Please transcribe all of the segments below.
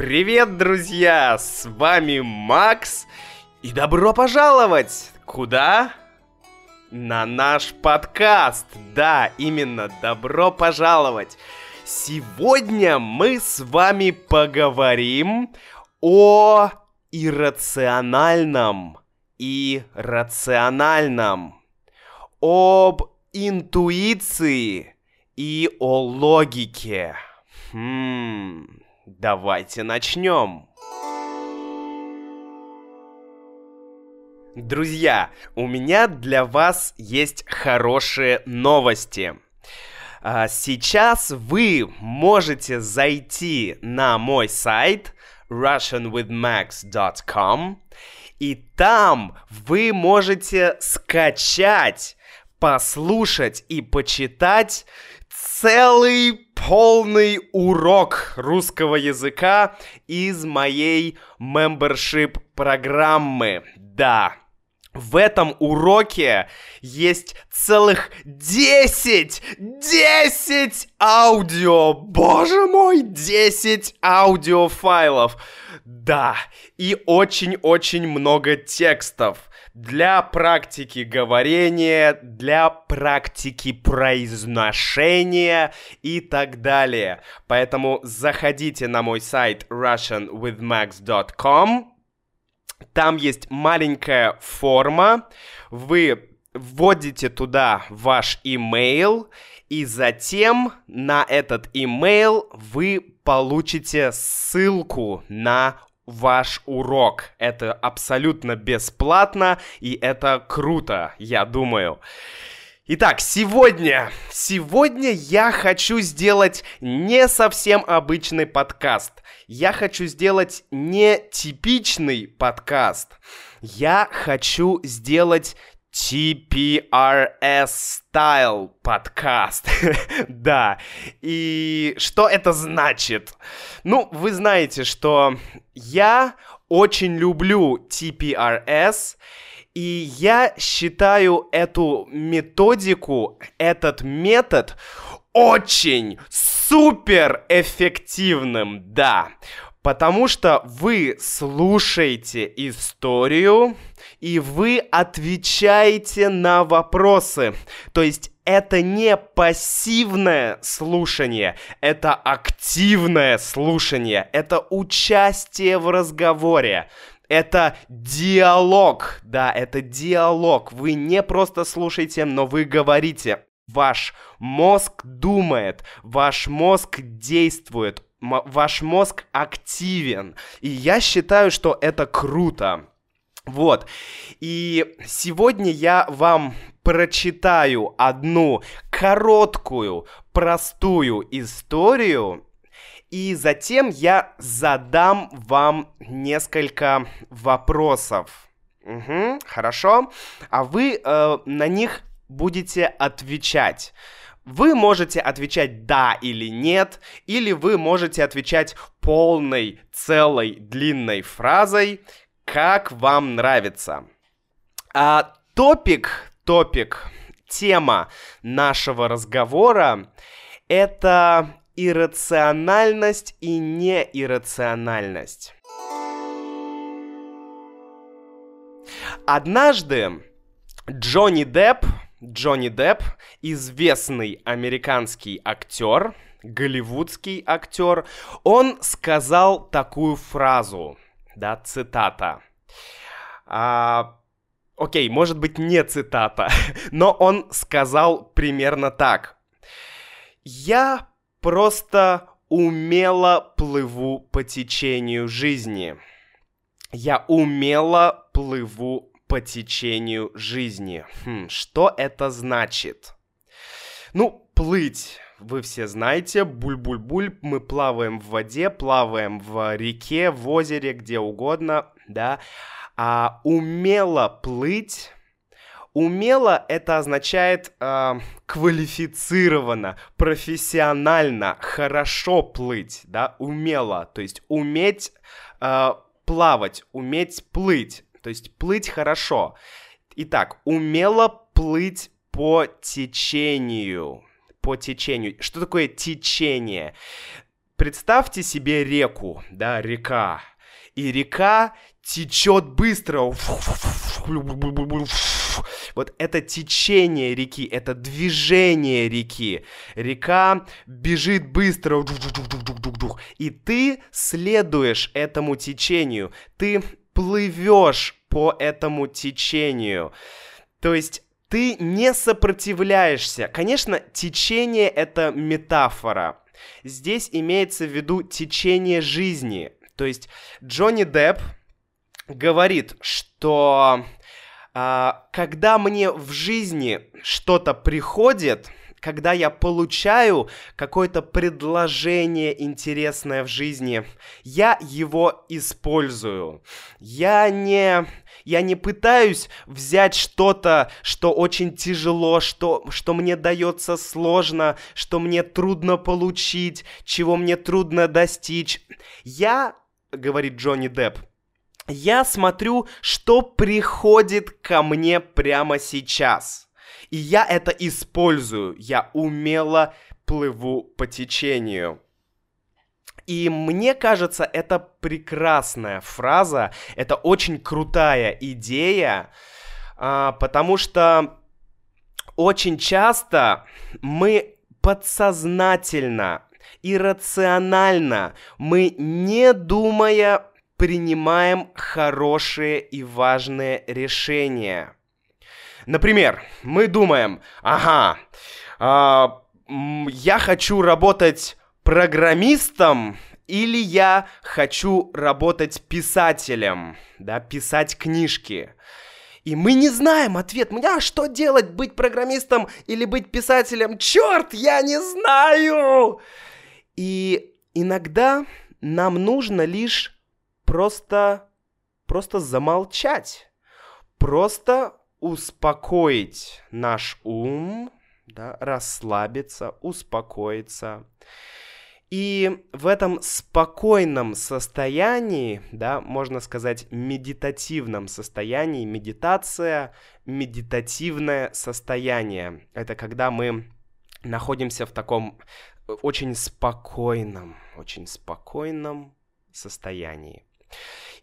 Привет, друзья! С вами Макс, и добро пожаловать! Куда? На наш подкаст! Да, именно, добро пожаловать! Сегодня мы с вами поговорим о иррациональном и рациональном, об интуиции и о логике. Хм, давайте начнем. Друзья, у меня для вас есть хорошие новости. А, сейчас вы можете зайти на мой сайт russianwithmax.com и там вы можете скачать, послушать и почитать целый полный урок русского языка из моей membership программы. Да, в этом уроке есть целых 10, 10 аудио, боже мой, 10 аудиофайлов. Да, и очень-очень много текстов для практики говорения, для практики произношения и так далее. Поэтому заходите на мой сайт russianwithmax.com. Там есть маленькая форма. Вы вводите туда ваш имейл, и затем на этот имейл вы получите ссылку на ваш урок. Это абсолютно бесплатно, и это круто, я думаю. Итак, сегодня, сегодня я хочу сделать не совсем обычный подкаст. Я хочу сделать не типичный подкаст. Я хочу сделать TPRS Style подкаст. да. И что это значит? Ну, вы знаете, что я очень люблю TPRS, и я считаю эту методику, этот метод очень супер эффективным, да. Потому что вы слушаете историю, и вы отвечаете на вопросы. То есть это не пассивное слушание, это активное слушание, это участие в разговоре. Это диалог, да, это диалог. Вы не просто слушаете, но вы говорите. Ваш мозг думает, ваш мозг действует, ваш мозг активен. И я считаю, что это круто. Вот. И сегодня я вам прочитаю одну короткую, простую историю, и затем я задам вам несколько вопросов. Угу, хорошо. А вы э, на них будете отвечать. Вы можете отвечать да или нет, или вы можете отвечать полной, целой, длинной фразой, как вам нравится. А, топик, топик, тема нашего разговора — это иррациональность и неиррациональность. Однажды Джонни Депп, Джонни Депп, известный американский актер, голливудский актер, он сказал такую фразу, да, цитата. А, окей, может быть не цитата, но он сказал примерно так. Я просто умело плыву по течению жизни. Я умело плыву по течению жизни. Хм, что это значит? Ну, плыть. Вы все знаете, буль-буль-буль, мы плаваем в воде, плаваем в реке, в озере, где угодно, да. А умело плыть Умело это означает э, квалифицированно, профессионально, хорошо плыть, да, умело, то есть уметь э, плавать, уметь плыть, то есть плыть хорошо. Итак, умело плыть по течению, по течению. Что такое течение? представьте себе реку, да, река. И река течет быстро. Вот это течение реки, это движение реки. Река бежит быстро. И ты следуешь этому течению. Ты плывешь по этому течению. То есть ты не сопротивляешься. Конечно, течение это метафора. Здесь имеется в виду течение жизни. То есть Джонни Депп говорит, что а, когда мне в жизни что-то приходит, когда я получаю какое-то предложение интересное в жизни, я его использую. Я не, я не пытаюсь взять что-то, что очень тяжело, что, что мне дается сложно, что мне трудно получить, чего мне трудно достичь. Я, говорит Джонни Депп, я смотрю, что приходит ко мне прямо сейчас. И я это использую. Я умело плыву по течению. И мне кажется, это прекрасная фраза, это очень крутая идея, а, потому что очень часто мы подсознательно, иррационально, мы не думая принимаем хорошие и важные решения. Например, мы думаем, ага, э, я хочу работать программистом или я хочу работать писателем, да, писать книжки. И мы не знаем ответ. А что делать, быть программистом или быть писателем? Черт, я не знаю! И иногда нам нужно лишь просто, просто замолчать, просто успокоить наш ум, да, расслабиться, успокоиться. И в этом спокойном состоянии, да, можно сказать, медитативном состоянии, медитация, медитативное состояние. Это когда мы находимся в таком очень спокойном, очень спокойном состоянии.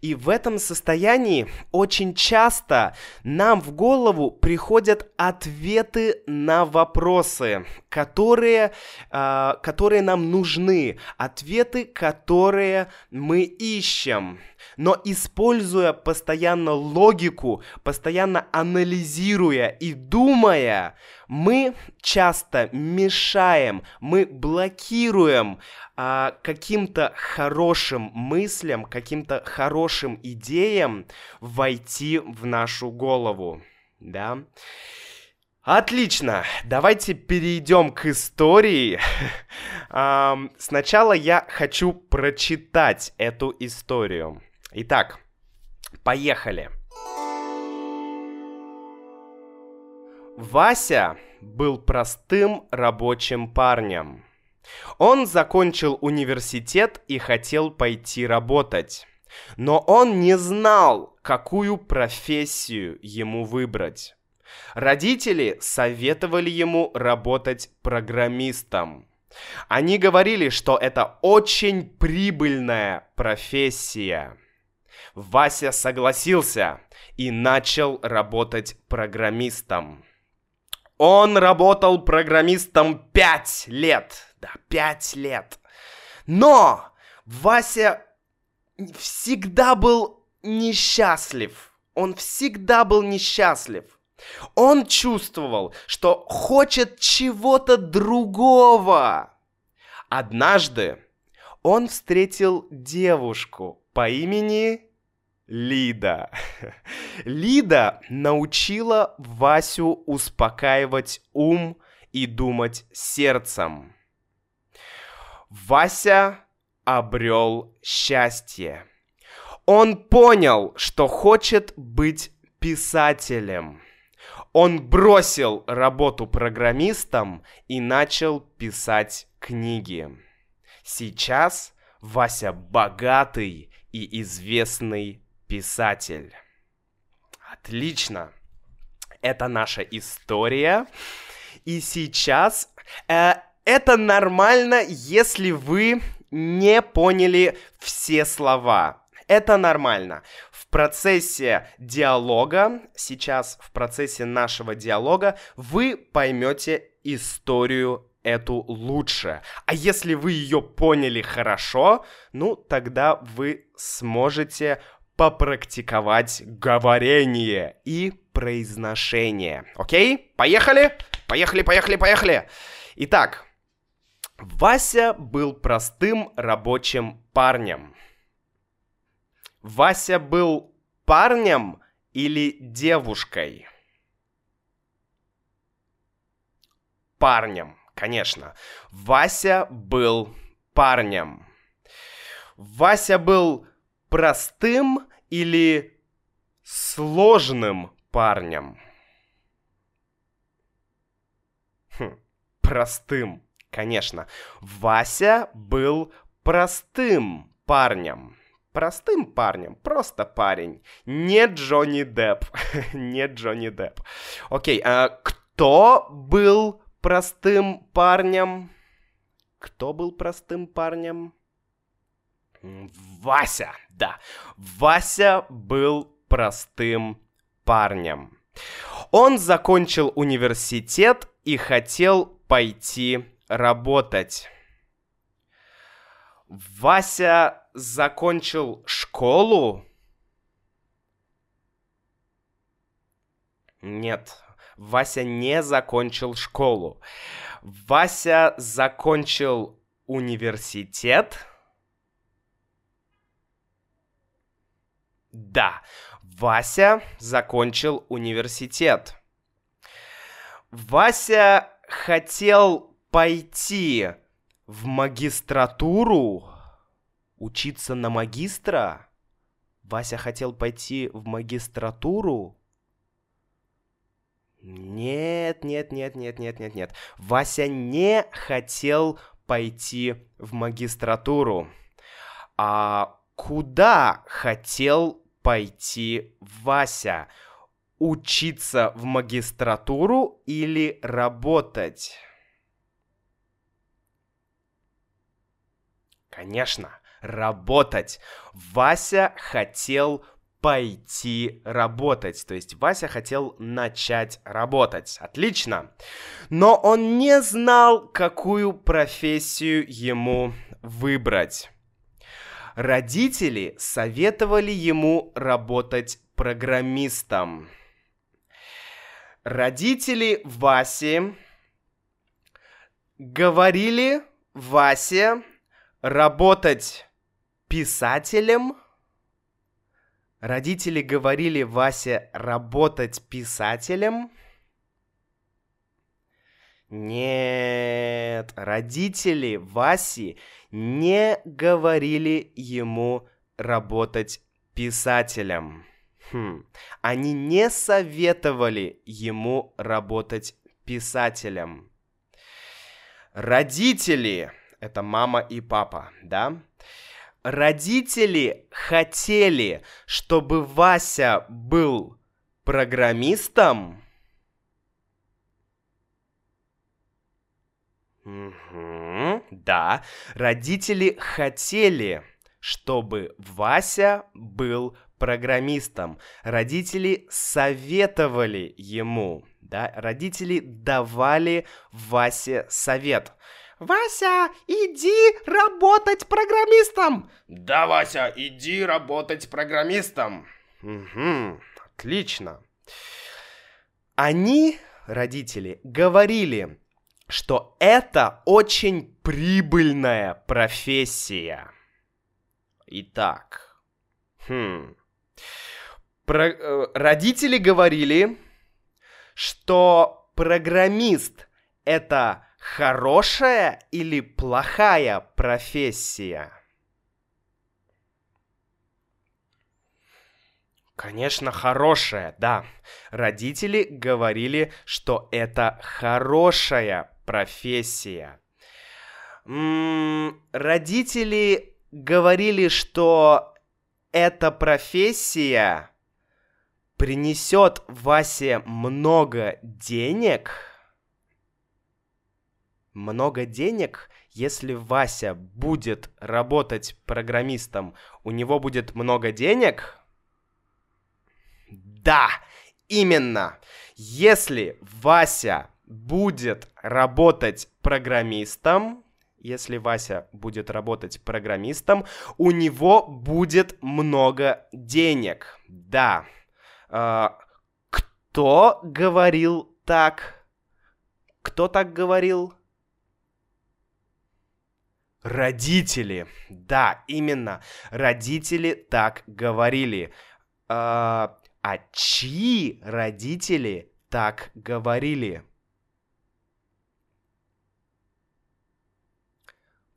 И в этом состоянии очень часто нам в голову приходят ответы на вопросы, которые, э, которые нам нужны, ответы, которые мы ищем. Но используя постоянно логику, постоянно анализируя и думая, мы часто мешаем, мы блокируем а, каким-то хорошим мыслям, каким-то хорошим идеям войти в нашу голову, да. Отлично, давайте перейдем к истории. Сначала я хочу прочитать эту историю. Итак, поехали. Вася был простым рабочим парнем. Он закончил университет и хотел пойти работать. Но он не знал, какую профессию ему выбрать. Родители советовали ему работать программистом. Они говорили, что это очень прибыльная профессия. Вася согласился и начал работать программистом. Он работал программистом пять лет. Да, пять лет. Но Вася всегда был несчастлив. Он всегда был несчастлив. Он чувствовал, что хочет чего-то другого. Однажды он встретил девушку по имени Лида. Лида научила Васю успокаивать ум и думать сердцем. Вася обрел счастье. Он понял, что хочет быть писателем. Он бросил работу программистом и начал писать книги. Сейчас Вася богатый и известный писатель. Отлично. Это наша история. И сейчас э, это нормально, если вы не поняли все слова. Это нормально. В процессе диалога, сейчас в процессе нашего диалога, вы поймете историю эту лучше. А если вы ее поняли хорошо, ну тогда вы сможете попрактиковать говорение и произношение. Окей? Поехали? Поехали, поехали, поехали! Итак, Вася был простым рабочим парнем. Вася был парнем или девушкой? Парнем, конечно. Вася был парнем. Вася был простым или сложным парнем? Хм, простым, конечно. Вася был простым парнем. Простым парнем, просто парень. Не Джонни Депп. Не Джонни Депп. Окей, а кто был простым парнем? Кто был простым парнем? Вася, да. Вася был простым парнем. Он закончил университет и хотел пойти работать. Вася закончил школу? Нет, Вася не закончил школу. Вася закончил университет? Да, Вася закончил университет. Вася хотел пойти в магистратуру, учиться на магистра. Вася хотел пойти в магистратуру. Нет, нет, нет, нет, нет, нет, нет. Вася не хотел пойти в магистратуру. А куда хотел пойти Вася? Учиться в магистратуру или работать? Конечно, работать. Вася хотел пойти работать. То есть Вася хотел начать работать. Отлично. Но он не знал, какую профессию ему выбрать. Родители советовали ему работать программистом. Родители Васи говорили Васе работать писателем. Родители говорили Васе работать писателем. Нет, родители Васи не говорили ему работать писателем. Хм. Они не советовали ему работать писателем. Родители, это мама и папа, да? Родители хотели, чтобы Вася был программистом. Угу, да, родители хотели, чтобы Вася был программистом. Родители советовали ему, да, родители давали Васе совет. Вася, иди работать программистом! Да, Вася, иди работать программистом. Угу, отлично. Они, родители, говорили, что это очень прибыльная профессия. Итак, хм, про, э, родители говорили, что программист это хорошая или плохая профессия? Конечно, хорошая, да. Родители говорили, что это хорошая профессия. М-м, родители говорили, что эта профессия принесет Васе много денег – много денег, если Вася будет работать программистом, у него будет много денег? Да, именно. Если Вася будет работать программистом, если Вася будет работать программистом, у него будет много денег. Да. А, кто говорил так? Кто так говорил? Родители. Да, именно. Родители так говорили. А, а чьи родители так говорили?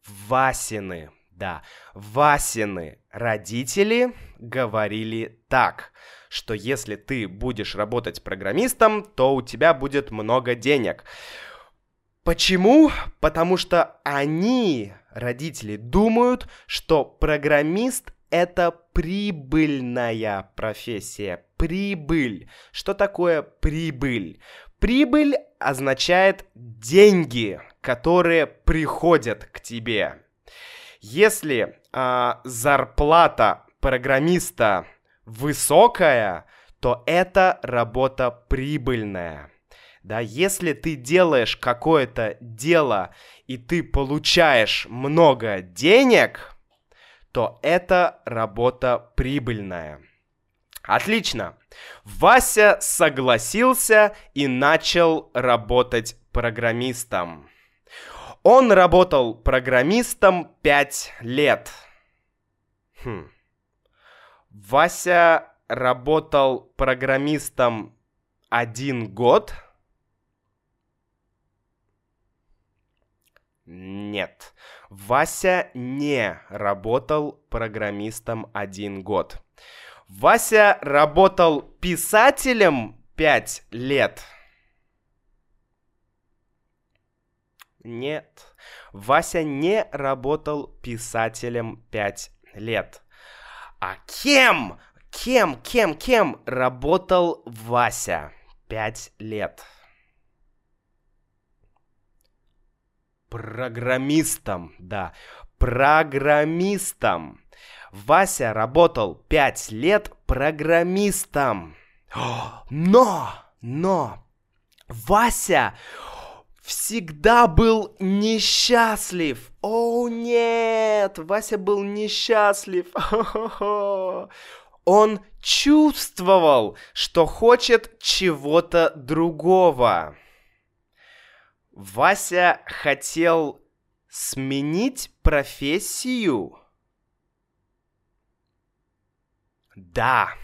Васины. Да, Васины родители говорили так, что если ты будешь работать программистом, то у тебя будет много денег. Почему? Потому что они, родители, думают, что программист это прибыльная профессия. Прибыль. Что такое прибыль? Прибыль означает деньги, которые приходят к тебе. Если э, зарплата программиста высокая, то это работа прибыльная. Да, если ты делаешь какое-то дело и ты получаешь много денег, то это работа прибыльная. Отлично. Вася согласился и начал работать программистом. Он работал программистом 5 лет. Хм. Вася работал программистом один год. Нет. Вася не работал программистом один год. Вася работал писателем 5 лет. Нет. Вася не работал писателем 5 лет. А кем? Кем, кем, кем работал Вася 5 лет? Программистом, да, программистом. Вася работал 5 лет программистом. Но, но, Вася всегда был несчастлив. О, нет, Вася был несчастлив. Он чувствовал, что хочет чего-то другого. Вася хотел сменить профессию. Да,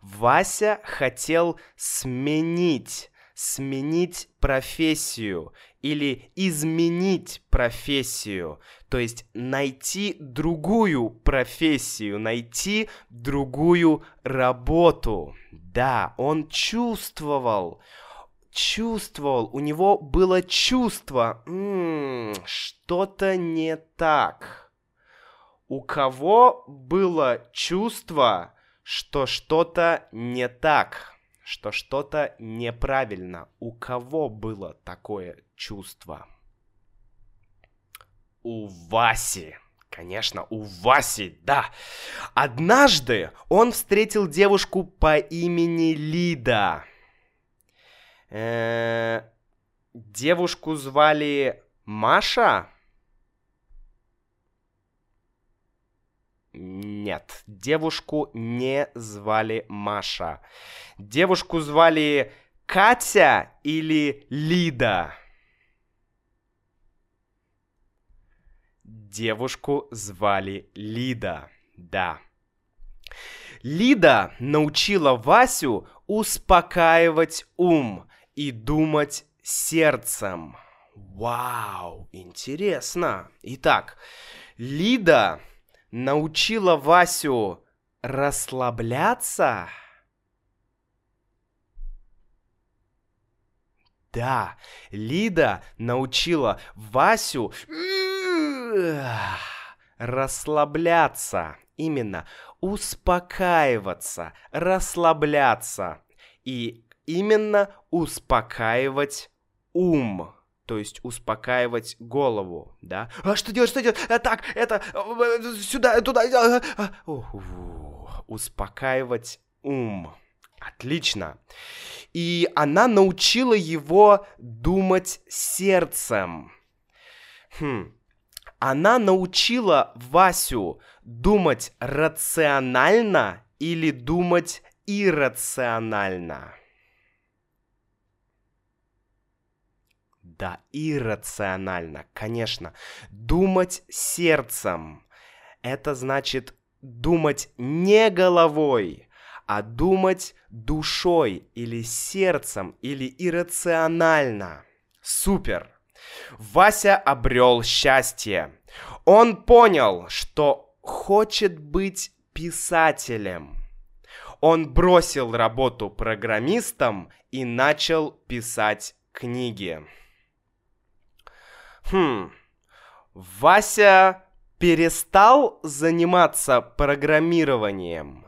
Вася хотел сменить сменить профессию или изменить профессию, то есть найти другую профессию, найти другую работу. Да, он чувствовал, чувствовал, у него было чувство, что-то не так. У кого было чувство, что что-то не так? Что что-то неправильно. У кого было такое чувство? У Васи. Конечно, у Васи, да. Однажды он встретил девушку по имени Лида. Э -э девушку звали Маша? Нет, девушку не звали Маша. Девушку звали Катя или Лида? Девушку звали Лида, да. Лида научила Васю успокаивать ум и думать сердцем. Вау, интересно. Итак, Лида научила Васю расслабляться? Да, Лида научила Васю расслабляться. Именно успокаиваться, расслабляться. И именно успокаивать ум. То есть успокаивать голову, да? А что делать, что делать? А, так, это, э, сюда, туда, а, а, успокаивать ум. Отлично. И она научила его думать сердцем. Хм. Она научила Васю думать рационально или думать иррационально. Да, иррационально, конечно. Думать сердцем. Это значит думать не головой, а думать душой или сердцем или иррационально. Супер! Вася обрел счастье. Он понял, что хочет быть писателем. Он бросил работу программистом и начал писать книги. Хм, Вася перестал заниматься программированием.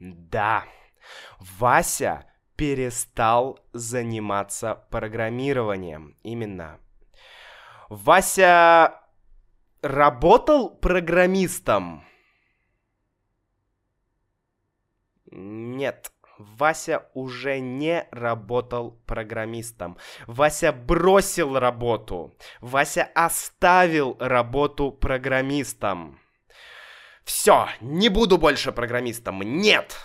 Да, Вася перестал заниматься программированием. Именно. Вася работал программистом? Нет. Вася уже не работал программистом. Вася бросил работу. Вася оставил работу программистом. Все, не буду больше программистом. Нет.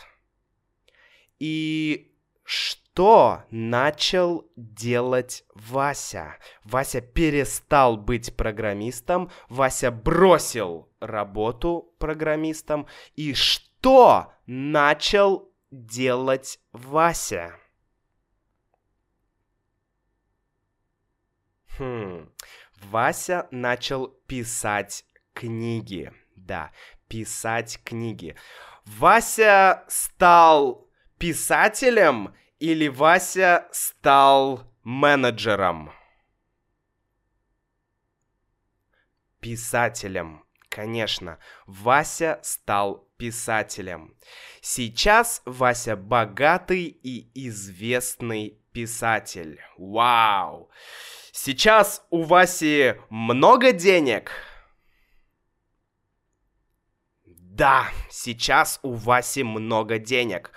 И что начал делать Вася? Вася перестал быть программистом, Вася бросил работу программистом. И что начал делать Вася? Хм. Вася начал писать книги. Да, писать книги. Вася стал писателем или Вася стал менеджером? Писателем, конечно. Вася стал писателем. Сейчас Вася богатый и известный писатель. Вау! Сейчас у Васи много денег. Да, сейчас у Васи много денег.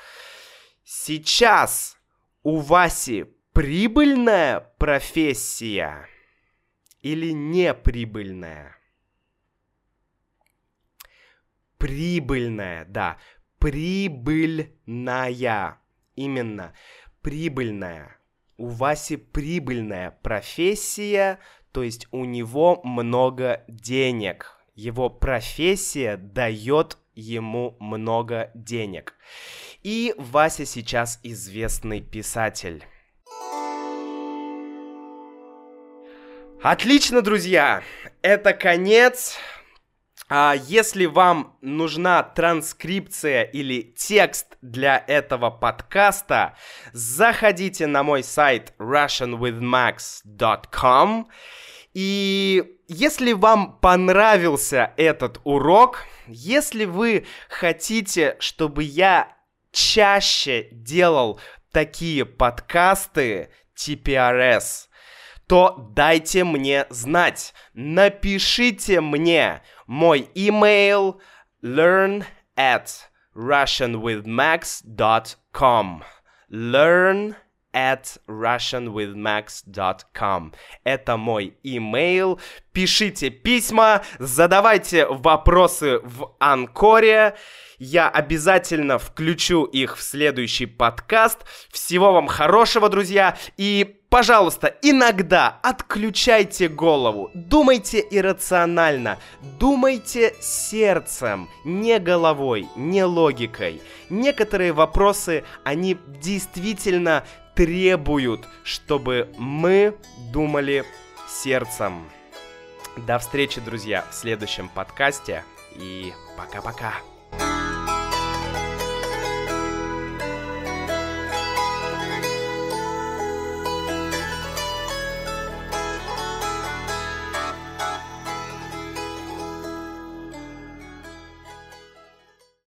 Сейчас у Васи прибыльная профессия или неприбыльная? Прибыльная, да, прибыльная, именно прибыльная. У Васи прибыльная профессия, то есть у него много денег. Его профессия дает ему много денег. И Вася сейчас известный писатель. Отлично, друзья! Это конец. А если вам нужна транскрипция или текст для этого подкаста, заходите на мой сайт russianwithmax.com и если вам понравился этот урок, если вы хотите, чтобы я чаще делал такие подкасты TPRS, то дайте мне знать. Напишите мне мой email learn at russianwithmax.com learn at russianwithmax.com. Это мой email. Пишите письма, задавайте вопросы в Анкоре. Я обязательно включу их в следующий подкаст. Всего вам хорошего, друзья. И, пожалуйста, иногда отключайте голову. Думайте иррационально. Думайте сердцем, не головой, не логикой. Некоторые вопросы, они действительно требуют, чтобы мы думали сердцем. До встречи, друзья, в следующем подкасте. И пока-пока.